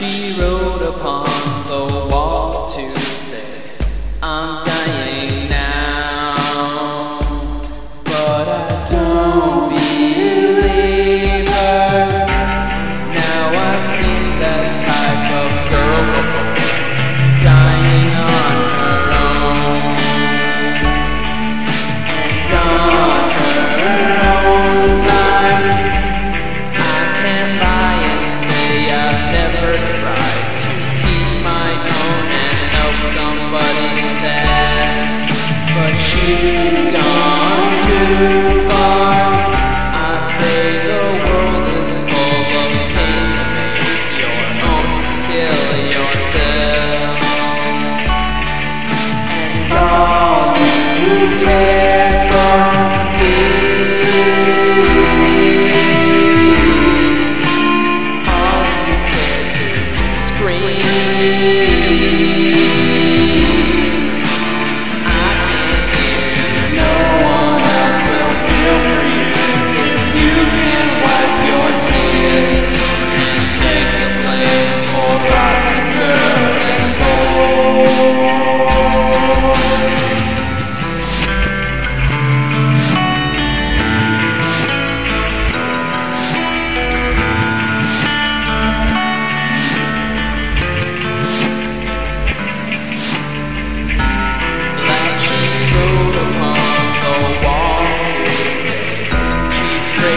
she wrote. we've gone to.